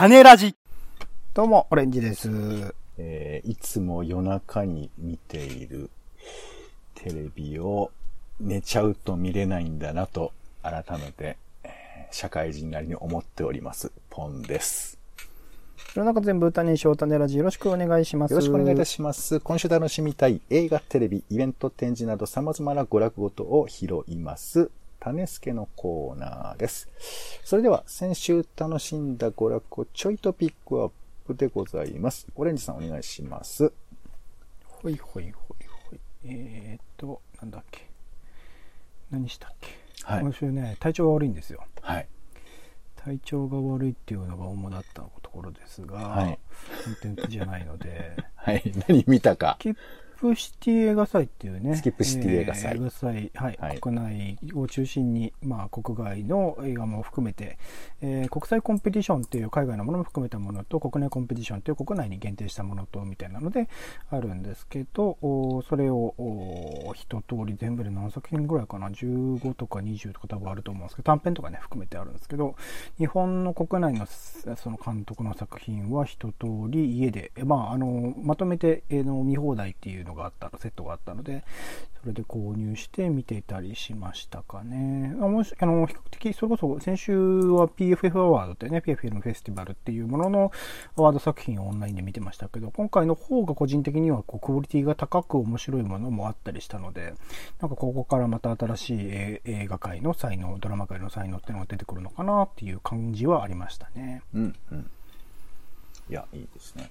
種ラジ。どうも、オレンジです。えーいつも夜中に見ているテレビを寝ちゃうと見れないんだなと改めて、えー社会人なりに思っております。ポンです。世の中全部歌にしよう、種ラジよろしくお願いします。よろしくお願いいたしします。今週楽しみたい映画、テレビ、イベント、展示など様々な娯楽ごとを拾います。種助のコーナーです。それでは先週楽しんだ娯楽をちょいとピックアップでございます。オレンジさんお願いします。ほいほいほいほい。えーっと、なんだっけ。何したっけ。はい今週ね、体調が悪いんですよ。はい。体調が悪いっていうのが主だったところですが、はいコンテンツじゃないので、はい。何見たかプシティ映画祭っていうね、スキップシティ映画祭。えー映画祭、はい、はい。国内を中心に、まあ、国外の映画も含めて、えー国際コンペティションっていう海外のものも含めたものと、国内コンペティションっていう国内に限定したものと、みたいなので、あるんですけど、おそれをお一通り全部で何作品ぐらいかな、15とか20とか多分あると思うんですけど、短編とかね、含めてあるんですけど、日本の国内のその監督の作品は一通り家で、えまあ、あのまとめて、えーの見放題っていうのがあったのセットがあったのでそれで購入して見ていたりしましたかねあもしあの比較的それこそ先週は PFF アワードってね PFF フェスティバルっていうもののアワード作品をオンラインで見てましたけど今回の方が個人的にはこうクオリティが高く面白いものもあったりしたのでなんかここからまた新しいえー映画界の才能ドラマ界の才能っていうのが出てくるのかなっていう感じはありましたね。うん、うん。いや、いいですね。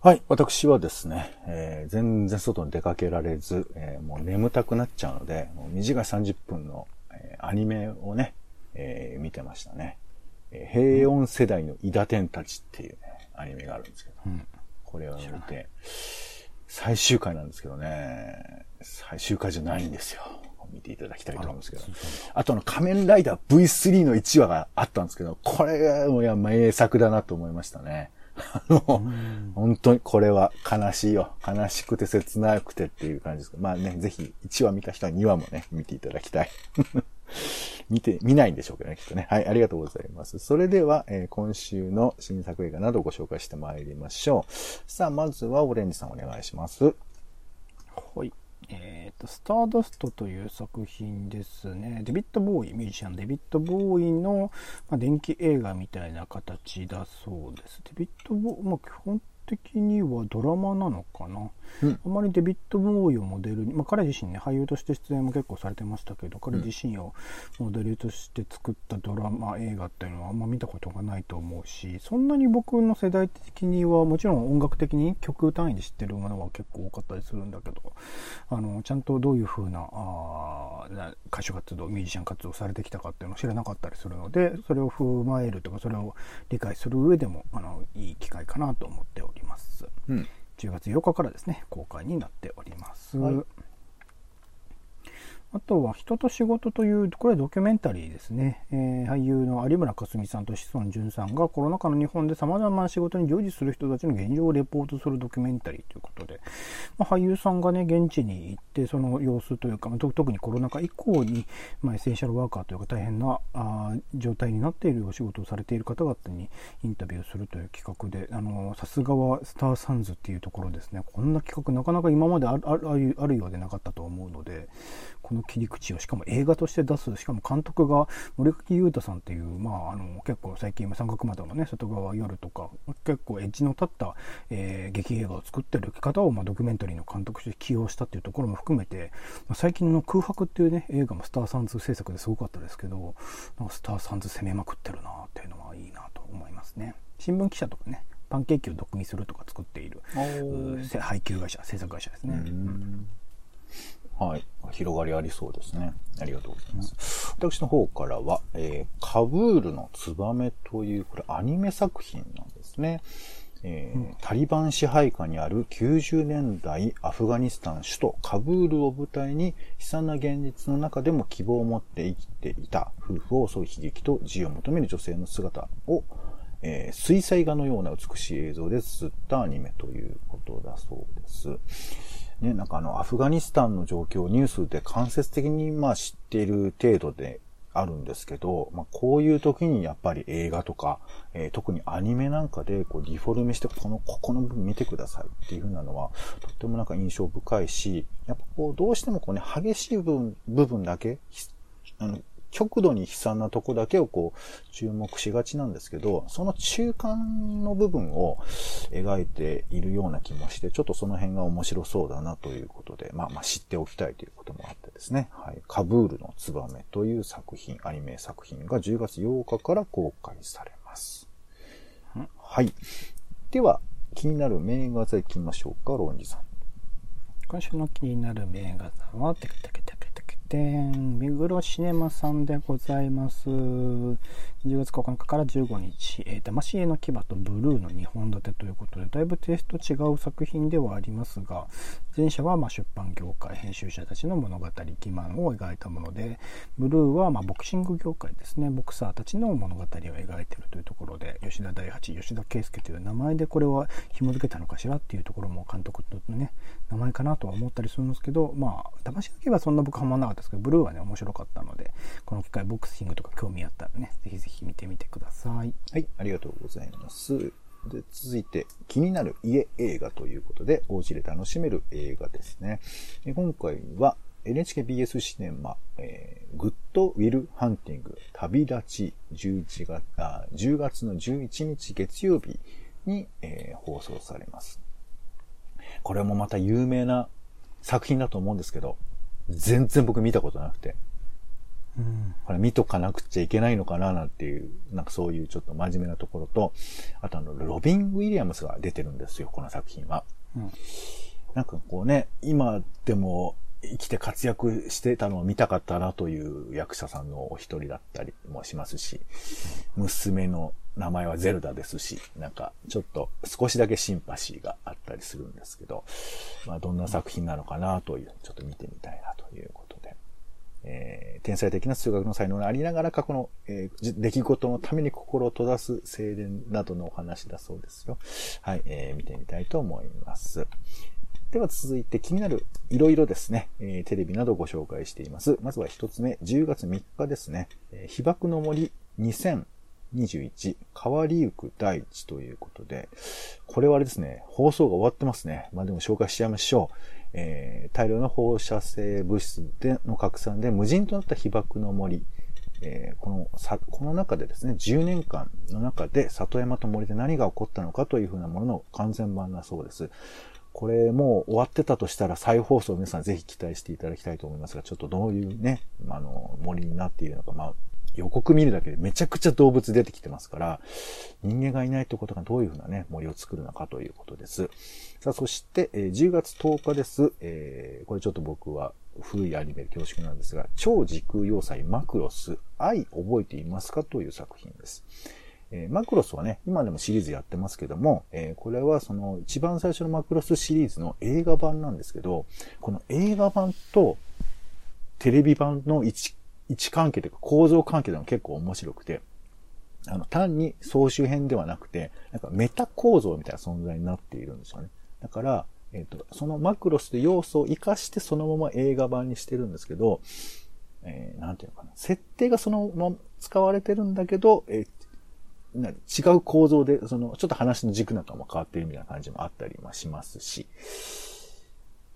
はい。私はですね、えー全然外に出かけられず、えーもう眠たくなっちゃうので、もう短い30分の、えーアニメをね、えー見てましたね。えー平穏世代の伊田天たちっていうね、アニメがあるんですけど、うんこれを見て、最終回なんですけどね、最終回じゃないんですよ。見ていただきたいと思うんですけど。あとあの仮面ライダー V3 の1話があったんですけど、これがもういや名作だなと思いましたね。あの、本当にこれは悲しいよ。悲しくて切なくてっていう感じですけど。まあね、ぜひ1話見た人は2話もね、見ていただきたい。見て、見ないんでしょうけどね、きっとね。はい、ありがとうございます。それでは、えー今週の新作映画などをご紹介してまいりましょう。さあ、まずはオレンジさんお願いします。はい。えっ、と、スターダストという作品ですね。デビッド・ボーイ、ミュージシャンデビッド・ボーイの、まあ、電気映画みたいな形だそうです。デビッド・ボーイ、まあ、本的にはドラマなのかな？うんあまりデビッド・ボーイをモデルに、まあ、彼自身ね、俳優として出演も結構されてましたけど、彼自身をモデルとして作ったドラマ、映画っていうのはあんま見たことがないと思うし、そんなに僕の世代的には、もちろん音楽的に曲単位で知ってるものは結構多かったりするんだけど、あの、ちゃんとどういう風な、あ歌手活動、ミュージシャン活動されてきたかっていうのを知らなかったりするので、それを踏まえるとか、それを理解する上でも、あの、いい機会かなと思っております。うん。10月8日からですね、公開になっております。はいあとは、人と仕事という、これはドキュメンタリーですね。えー俳優の有村架純さんと志尊淳さんがコロナ禍の日本で様々な仕事に従事する人たちの現状をレポートするドキュメンタリーということで、まあ、俳優さんがね、現地に行って、その様子というか、まあ特にコロナ禍以降に、まあ、エッセンシャルワーカーというか大変なあ状態になっているお仕事をされている方々にインタビューするという企画で、あのさすがはスターサンズっていうところですね。こんな企画なかなか今まであるあるあるようでなかったと思うので、この切り口をしかも映画として出す、しかも監督が森垣裕太さんっていう、まあ、あの結構最近三角窓のね、外側夜とか、結構エッジの立った、えー劇映画を作ってる方を、まあ、ドキュメンタリーの監督として起用したっていうところも含めて、まあ、最近の空白っていうね、映画もスターサンズ制作ですごかったですけど、なんかスターサンズ攻めまくってるなっていうのはいいなと思いますね。新聞記者とかね、パンケーキを毒味するとか作っている、配給会社、制作会社ですね。はい。広がりありそうですね。ありがとうございます。私の方からは、えーカブールのツバメという、これアニメ作品なんですね。えータリバン支配下にある90年代アフガニスタン首都カブールを舞台に悲惨な現実の中でも希望を持って生きていた夫婦を襲う悲劇と自由を求める女性の姿を、えー水彩画のような美しい映像で綴ったアニメということだそうです。ね、なんかあの、アフガニスタンの状況をニュースで間接的にまあ知っている程度であるんですけど、まあ、こういう時にやっぱり映画とか、えー、特にアニメなんかでこうディフォルメして、この、ここの部分見てくださいっていう風なのは、とってもなんか印象深いし、やっぱこう、どうしてもこうね、激しい部分、部分だけ、あの、極度に悲惨なとこだけをこう注目しがちなんですけど、その中間の部分を描いているような気もして、ちょっとその辺が面白そうだなということで、まあまあ知っておきたいということもあってですね、はい。カブールのツバメという作品、アニメ作品が10月8日から公開されます。はい。では、気になる名画座行きましょうか、ロンジさん。今週の気になる名画座は、テクテクテク店、目黒シネマさんでございます。10月9日から15日、えー、魂への牙とブルーの2本立てということで、だいぶテイスト違う作品ではありますが、前者はま出版業界、編集者たちの物語、欺瞞を描いたもので、ブルーはまボクシング業界ですね、ボクサーたちの物語を描いているというところで、吉田大八、吉田圭介という名前でこれは紐付けたのかしらっていうところも監督のね、名前かなとは思ったりするんですけど、まあ、魂の牙はそんな僕はまんなかったですけど、ブルーはね、面白かったので、この機会ボクシングとか興味あったらね、ぜひぜひ見てみてください。はい、ありがとうございます。で、続いて、気になる家映画ということで、お家で楽しめる映画ですね。今回は、NHKBS シネマ、えー、グッドウィルハンティング旅立ち11月あ10月の11日月曜日に、えー、放送されます。これもまた有名な作品だと思うんですけど、全然僕見たことなくて。うん、これ見とかなくちゃいけないのかななんていう、なんかそういうちょっと真面目なところと、あとあの、ロビン・ウィリアムスが出てるんですよ、この作品は。うん、なんかこうね、今でも生きて活躍してたのを見たかったなという役者さんのお一人だったりもしますし、娘の名前はゼルダですし、なんかちょっと少しだけシンパシーがあったりするんですけど、まあどんな作品なのかなという、ちょっと見てみたいなということでえー、天才的な数学の才能がありながら過去の、えー、出来事のために心を閉ざす青年などのお話だそうですよ。はい、えー、見てみたいと思います。では続いて気になるいろいろですね、えー、テレビなどをご紹介しています。まずは一つ目、10月3日ですね、えー、被爆の森2021変わりゆく大地ということで、これはあれですね、放送が終わってますね。まあでも紹介しちゃいましょう。えー、大量の放射性物質での拡散で無人となった被爆の森、えー、このさ、この中でですね、10年間の中で里山と森で何が起こったのかというふうなものの完全版だそうです。これもう終わってたとしたら再放送皆さんぜひ期待していただきたいと思いますが、ちょっとどういうね、あの、森になっているのか、まあ、予告見るだけでめちゃくちゃ動物出てきてますから、人間がいないということがどういうふうなね、森を作るのかということです。さあ、そして、え、10月10日です。えー、これちょっと僕は古いアニメで恐縮なんですが、超時空要塞マクロス、愛覚えていますかという作品です。えー、マクロスはね、今でもシリーズやってますけども、えー、これはその一番最初のマクロスシリーズの映画版なんですけど、この映画版とテレビ版の位置関係というか構造関係でも結構面白くて、あの、単に総集編ではなくて、なんかメタ構造みたいな存在になっているんですよね。だから、えっ、ー、と、そのマクロスで要素を活かしてそのまま映画版にしてるんですけど、えー、なんていうのかな。設定がそのまま使われてるんだけど、えー、違う構造で、その、ちょっと話の軸なんかも変わってるみたいな感じもあったりもしますし、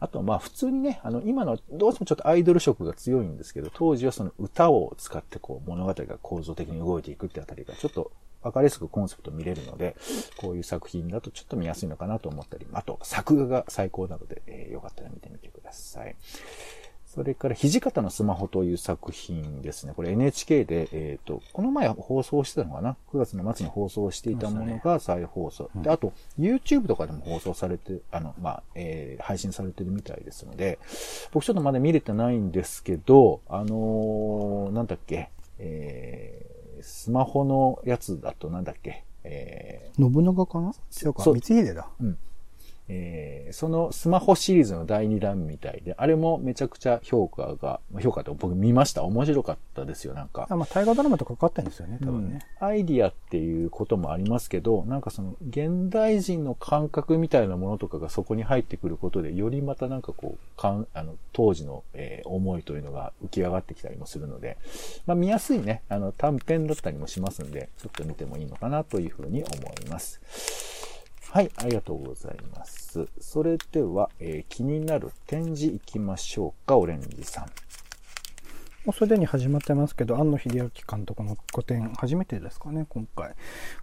あとはまあ普通にね、あの今のどうしてもちょっとアイドル色が強いんですけど、当時はその歌を使ってこう物語が構造的に動いていくってあたりがちょっとわかりやすくコンセプト見れるので、こういう作品だとちょっと見やすいのかなと思ったり、あと作画が最高なので、えー、よかったら見てみてください。それから、土方のスマホという作品ですね。これ NHK で、えっ、ー、と、この前放送してたのかな ?9 月の末に放送していたものが再放送。で、あと、YouTube とかでも放送されて、あの、まあ、えー、配信されてるみたいですので、僕ちょっとまだ見れてないんですけど、あのー、なんだっけ、えー、スマホのやつだとなんだっけ、えー、信長かな？違うか、光秀だ。うん。えー、そのスマホシリーズの第2弾みたいで、あれもめちゃくちゃ評価が、評価と僕見ました。面白かったですよ、なんか。あまあ、大河ドラマとかかかってんですよね、多分ね、うん、アイディアっていうこともありますけど、なんかその、現代人の感覚みたいなものとかがそこに入ってくることで、よりまたなんかこう、かん、あの、当時の、えー、思いというのが浮き上がってきたりもするので、まあ見やすいね、あの、短編だったりもしますんで、ちょっと見てもいいのかなというふうに思います。はい、ありがとうございます。それでは、えー、気になる展示行きましょうか、オレンジさん。もうすでに始まってますけど、庵野秀明監督の個展、初めてですかね、今回。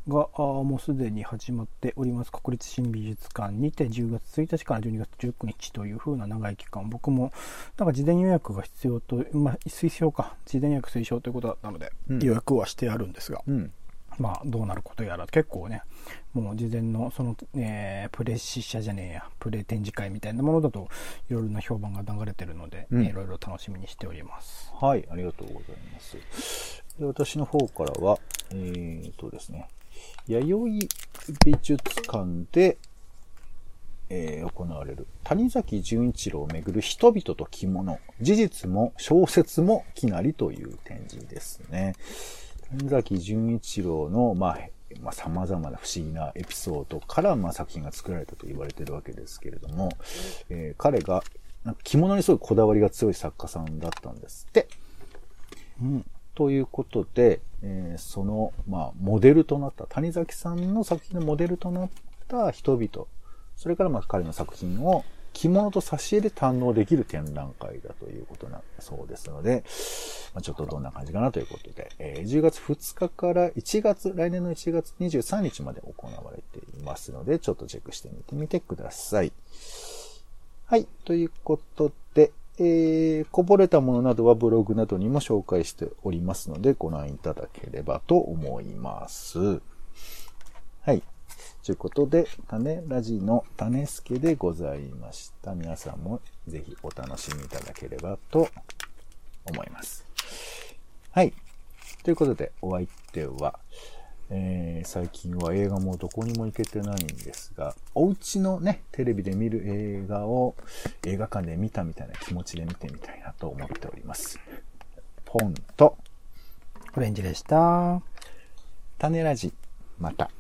が、あもうすでに始まっております。国立新美術館にて10月1日から12月19日という風な長い期間、僕も、なんか事前予約が必要と、まあ、推奨か、事前予約推奨ということだったので、うん、予約はしてあるんですが、うんまあ、どうなることやら、結構ね、もう事前の、その、えー、プレ試写じゃねえや、プレ展示会みたいなものだと、いろいろな評判が流れてるので、いろいろ楽しみにしております。はい、ありがとうございます。で私の方からは、えー、とですね、弥生美術館で、えー、行われる谷崎潤一郎をめぐる人々と着物、事実も小説もきなりという展示ですね。谷崎潤一郎の、まあ、まあ、様々な不思議なエピソードから、まあ、作品が作られたと言われているわけですけれども、えー、彼が、着物にすごいこだわりが強い作家さんだったんですって。うん。ということで、えー、その、まあ、モデルとなった、谷崎さんの作品のモデルとなった人々、それからまあ彼の作品を着物と挿絵で堪能できる展覧会だということなそうですので、まあ、ちょっとどんな感じかなということで、えー、10月2日から1月、来年の1月23日まで行われていますので、ちょっとチェックしてみてみてください。はい。ということで、えー、こぼれたものなどはブログなどにも紹介しておりますので、ご覧いただければと思います。はい。ということで、種ラジの種助でございました。皆さんもぜひお楽しみいただければと思います。はい。ということで、お相手は、えー、最近は映画もどこにも行けてないんですが、お家のね、テレビで見る映画を映画館で見たみたいな気持ちで見てみたいなと思っております。ポンと、オレンジでした。種ラジ、また。